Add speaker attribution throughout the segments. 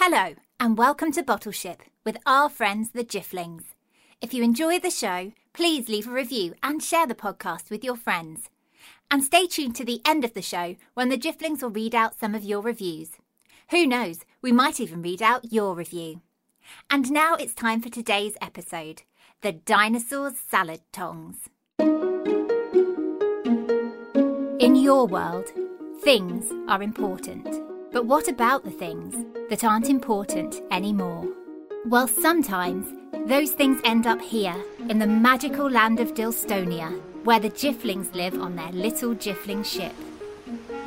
Speaker 1: Hello, and welcome to Bottleship with our friends the Jifflings. If you enjoy the show, please leave a review and share the podcast with your friends. And stay tuned to the end of the show when the Jifflings will read out some of your reviews. Who knows, we might even read out your review. And now it's time for today's episode The Dinosaurs Salad Tongs. In your world, things are important. But what about the things that aren't important anymore? Well, sometimes those things end up here in the magical land of Dilstonia, where the Jifflings live on their little Jiffling ship.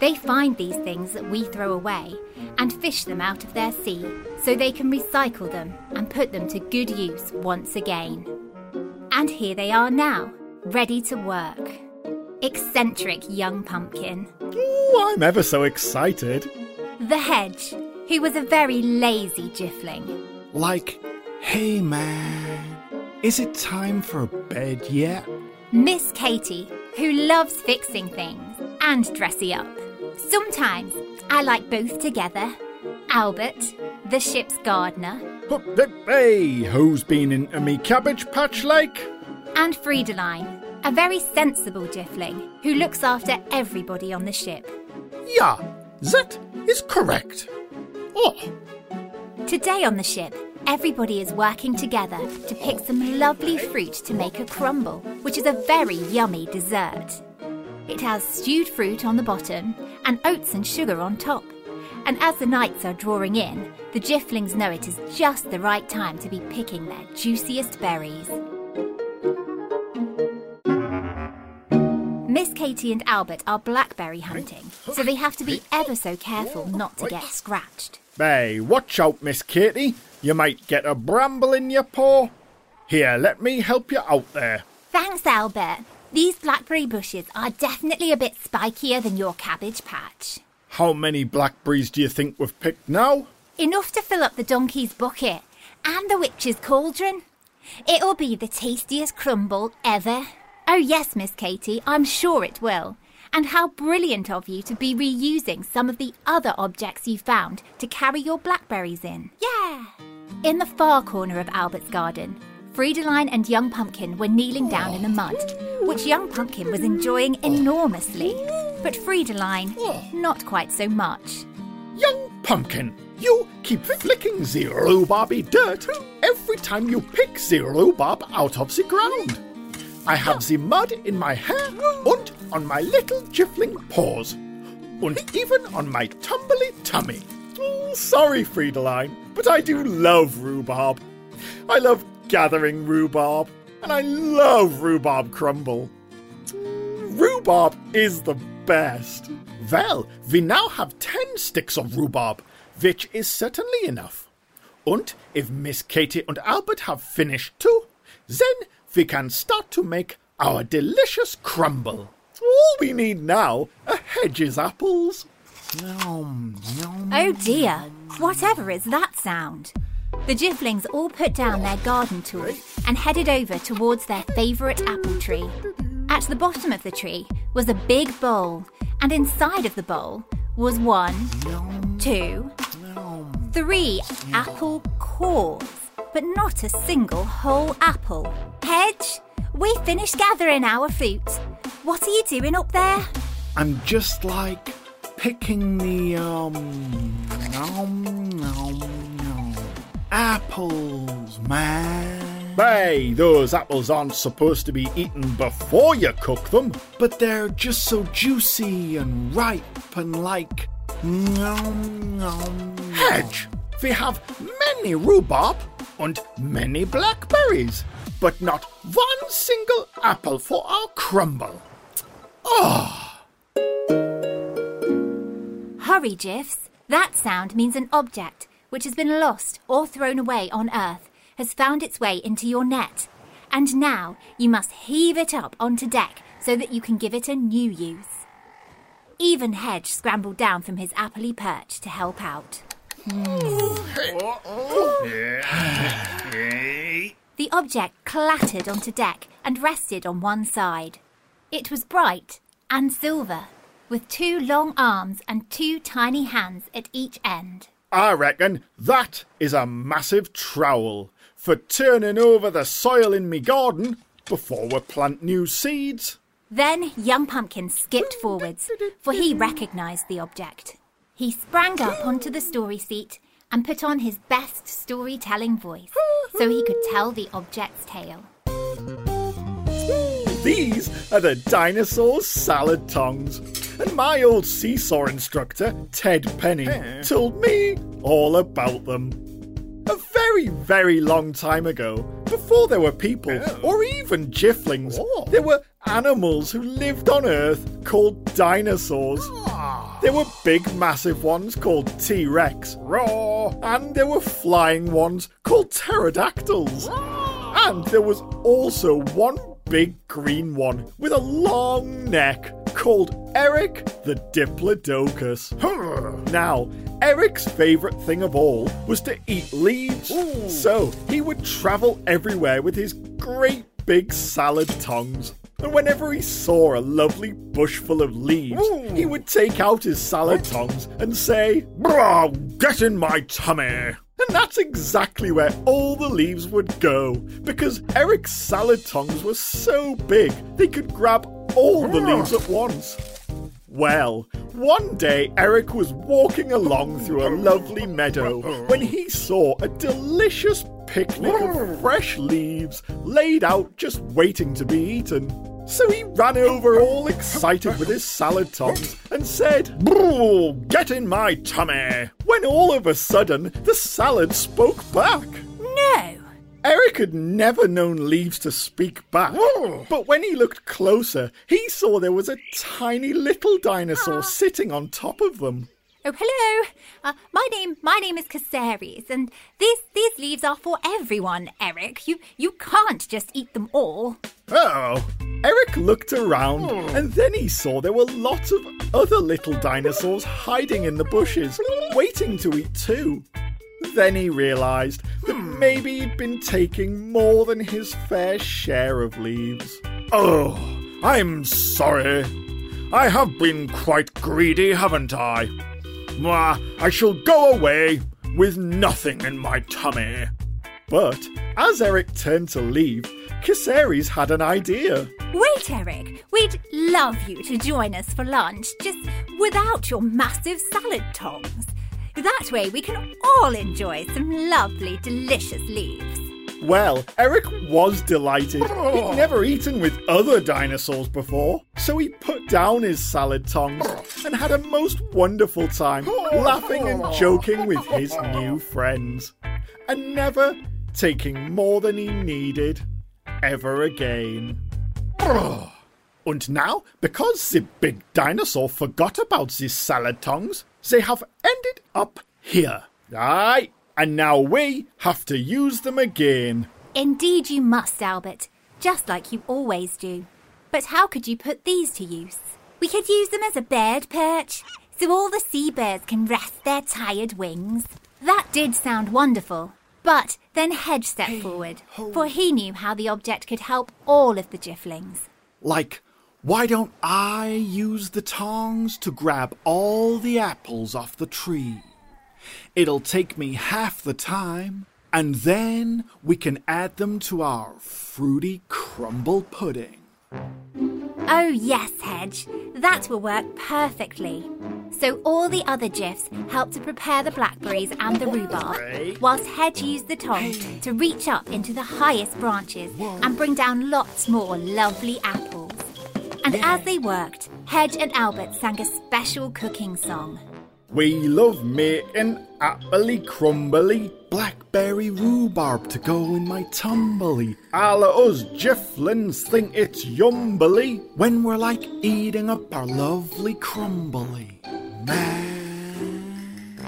Speaker 1: They find these things that we throw away and fish them out of their sea so they can recycle them and put them to good use once again. And here they are now, ready to work. Eccentric young pumpkin.
Speaker 2: Ooh, I'm ever so excited.
Speaker 1: The hedge, who was a very lazy Jiffling.
Speaker 2: Like, hey man, is it time for bed yet?
Speaker 1: Miss Katie, who loves fixing things and dressy up. Sometimes I like both together. Albert, the ship's gardener,
Speaker 2: hey, who's been into me cabbage patch like?
Speaker 1: and Friedeline, a very sensible Jiffling who looks after everybody on the ship.
Speaker 2: Yeah, that is correct. Oh,
Speaker 1: Today on the ship, everybody is working together to pick some lovely fruit to make a crumble, which is a very yummy dessert. It has stewed fruit on the bottom and oats and sugar on top. And as the nights are drawing in, the Jifflings know it is just the right time to be picking their juiciest berries. Miss Katie and Albert are blackberry hunting, so they have to be ever so careful not to get scratched.
Speaker 2: hey, watch out, Miss Katie. You might get a bramble in your paw. Here, let me help you out there.
Speaker 1: Thanks, Albert. These blackberry bushes are definitely a bit spikier than your cabbage patch.
Speaker 2: How many blackberries do you think we've picked now?
Speaker 1: Enough to fill up the donkey's bucket and the witch's cauldron. It'll be the tastiest crumble ever. Oh, yes, Miss Katie, I'm sure it will. And how brilliant of you to be reusing some of the other objects you found to carry your blackberries in. Yeah! In the far corner of Albert's garden, Friedeline and Young Pumpkin were kneeling down in the mud, which Young Pumpkin was enjoying enormously. But Friedeline, not quite so much.
Speaker 2: Young pumpkin, you keep flicking the rhubarby dirt every time you pick the rhubarb out of the ground. I have the mud in my hair and on my little jiffling paws, and even on my tumbly tummy. Oh, sorry, Friedeline, but I do love rhubarb. I love gathering rhubarb, and I love rhubarb crumble. Mm, rhubarb is the best. Well, we now have ten sticks of rhubarb, which is certainly enough. And if Miss Katie and Albert have finished too, then we can start to make our delicious crumble. All we need now are Hedge's apples. Nom, nom.
Speaker 1: Oh dear, whatever is that sound? The Jifflings all put down their garden tools and headed over towards their favourite apple tree. At the bottom of the tree was a big bowl, and inside of the bowl was one, two, three apple cores, but not a single whole apple. Hedge, we finished gathering our fruit. What are you doing up there?
Speaker 2: I'm just like picking the um nom nom nom apples, man. Hey, those apples aren't supposed to be eaten before you cook them, but they're just so juicy and ripe and like nom nom. Hedge, we have many rhubarb and many blackberries, but not one single apple for our crumble. Ah!
Speaker 1: Hurry, Jiffs. That sound means an object which has been lost or thrown away on Earth has found its way into your net. And now you must heave it up onto deck so that you can give it a new use. Even Hedge scrambled down from his appley perch to help out. The object clattered onto deck and rested on one side. It was bright and silver, with two long arms and two tiny hands at each end.
Speaker 2: I reckon that is a massive trowel for turning over the soil in me garden before we plant new seeds.
Speaker 1: Then young Pumpkin skipped forwards, for he recognised the object. He sprang up onto the story seat and put on his best storytelling voice so he could tell the object's tale.
Speaker 2: These are the dinosaur salad tongs. And my old seesaw instructor, Ted Penny, told me all about them. A very, very long time ago, before there were people oh. or even jifflings, there oh. were animals who lived on Earth called dinosaurs. Ah. There were big, massive ones called T Rex, raw, and there were flying ones called pterodactyls. And there was also one big green one with a long neck called Eric the Diplodocus. now, Eric's favourite thing of all was to eat leaves. So he would travel everywhere with his great big salad tongs. And whenever he saw a lovely bush full of leaves, he would take out his salad tongs and say, Brah, get in my tummy. And that's exactly where all the leaves would go, because Eric's salad tongs were so big they could grab all the leaves at once. Well, one day Eric was walking along through a lovely meadow when he saw a delicious picnic of fresh leaves laid out just waiting to be eaten. So he ran over all excited with his salad tongs and said, "Brr, Get in my tummy! When all of a sudden the salad spoke back.
Speaker 1: No!
Speaker 2: Eric had never known leaves to speak back, but when he looked closer, he saw there was a tiny little dinosaur ah. sitting on top of them.
Speaker 1: Oh, hello. Uh, my name, my name is Caceres, and these these leaves are for everyone. Eric, you you can't just eat them all.
Speaker 2: Oh! Eric looked around, and then he saw there were lots of other little dinosaurs hiding in the bushes, waiting to eat too. Then he realised that maybe he'd been taking more than his fair share of leaves. Oh, I'm sorry. I have been quite greedy, haven't I? Mwah, I shall go away with nothing in my tummy. But as Eric turned to leave, Caceres had an idea.
Speaker 1: Wait, Eric. We'd love you to join us for lunch, just without your massive salad tongs. That way we can all enjoy some lovely, delicious leaves.
Speaker 2: Well, Eric was delighted. He'd oh. never eaten with other dinosaurs before, so he put down his salad tongs and had a most wonderful time oh. laughing and joking with his new friends. And never taking more than he needed ever again. Oh. And now, because the big dinosaur forgot about the salad tongs, they have ended up here. Aye, and now we have to use them again.
Speaker 1: Indeed, you must, Albert, just like you always do. But how could you put these to use? We could use them as a bird perch, so all the seabirds can rest their tired wings. That did sound wonderful. But then Hedge stepped forward, for he knew how the object could help all of the Jifflings.
Speaker 2: Like, why don't I use the tongs to grab all the apples off the tree? It'll take me half the time, and then we can add them to our fruity crumble pudding.
Speaker 1: Oh, yes, Hedge. That will work perfectly. So all the other Jiffs helped to prepare the blackberries and the rhubarb, whilst Hedge used the tongs to reach up into the highest branches and bring down lots more lovely apples. And as they worked, Hedge and Albert sang a special cooking song.
Speaker 2: We love making appley crumbly blackberry rhubarb to go in my tumbly. All of us jifflins think it's yumbly when we're like eating up our lovely crumbly. Man.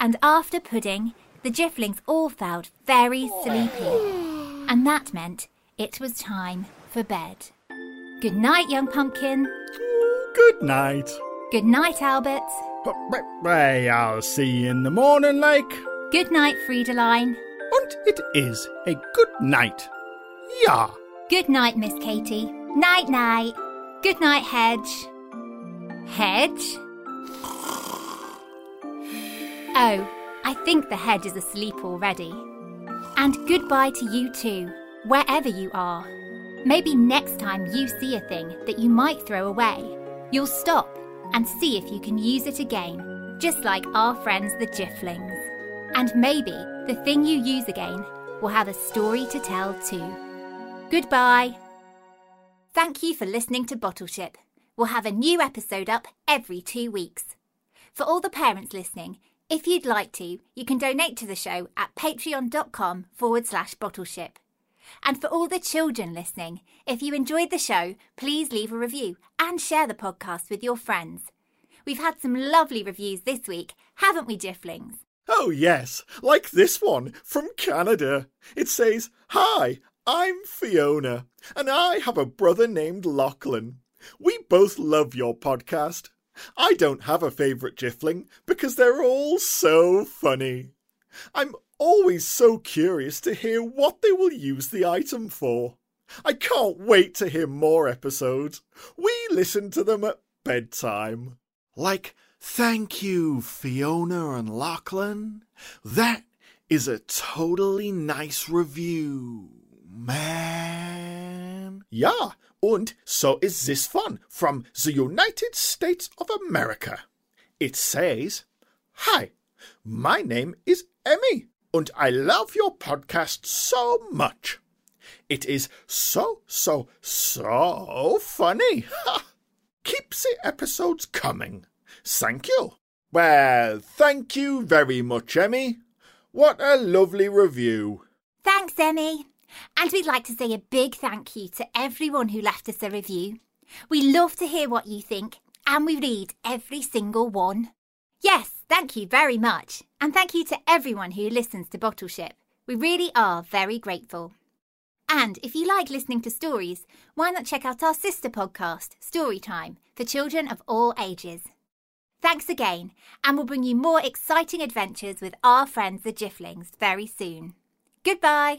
Speaker 1: And after pudding, the Jifflings all felt very sleepy. And that meant it was time for bed. Good night, young pumpkin.
Speaker 2: Good night.
Speaker 1: Good night, Albert.
Speaker 2: I'll see you in the morning, like.
Speaker 1: Good night, Friedeline.
Speaker 2: And it is a good night. Yeah.
Speaker 1: Good night, Miss Katie. Night, night. Good night, Hedge. Hedge? Oh, I think the head is asleep already. And goodbye to you too, wherever you are. Maybe next time you see a thing that you might throw away, you'll stop and see if you can use it again, just like our friends the Jifflings. And maybe the thing you use again will have a story to tell too. Goodbye. Thank you for listening to Bottleship. We'll have a new episode up every two weeks. For all the parents listening, if you'd like to, you can donate to the show at patreon.com forward slash bottleship. And for all the children listening, if you enjoyed the show, please leave a review and share the podcast with your friends. We've had some lovely reviews this week, haven't we, Jifflings?
Speaker 2: Oh, yes, like this one from Canada. It says, Hi, I'm Fiona, and I have a brother named Lachlan. We both love your podcast. I don't have a favourite Jiffling because they're all so funny. I'm always so curious to hear what they will use the item for. I can't wait to hear more episodes. We listen to them at bedtime. Like, thank you, Fiona and Lachlan. That is a totally nice review, man. Yeah, and so is this one from the United States of America. It says, Hi, my name is Emmy, and I love your podcast so much. It is so, so, so funny. Keep the episodes coming. Thank you. Well, thank you very much, Emmy. What a lovely review.
Speaker 1: Thanks, Emmy. And we'd like to say a big thank you to everyone who left us a review. We love to hear what you think, and we read every single one. Yes, thank you very much. And thank you to everyone who listens to Bottleship. We really are very grateful. And if you like listening to stories, why not check out our sister podcast, Storytime, for children of all ages. Thanks again, and we'll bring you more exciting adventures with our friends the Jifflings very soon. Goodbye.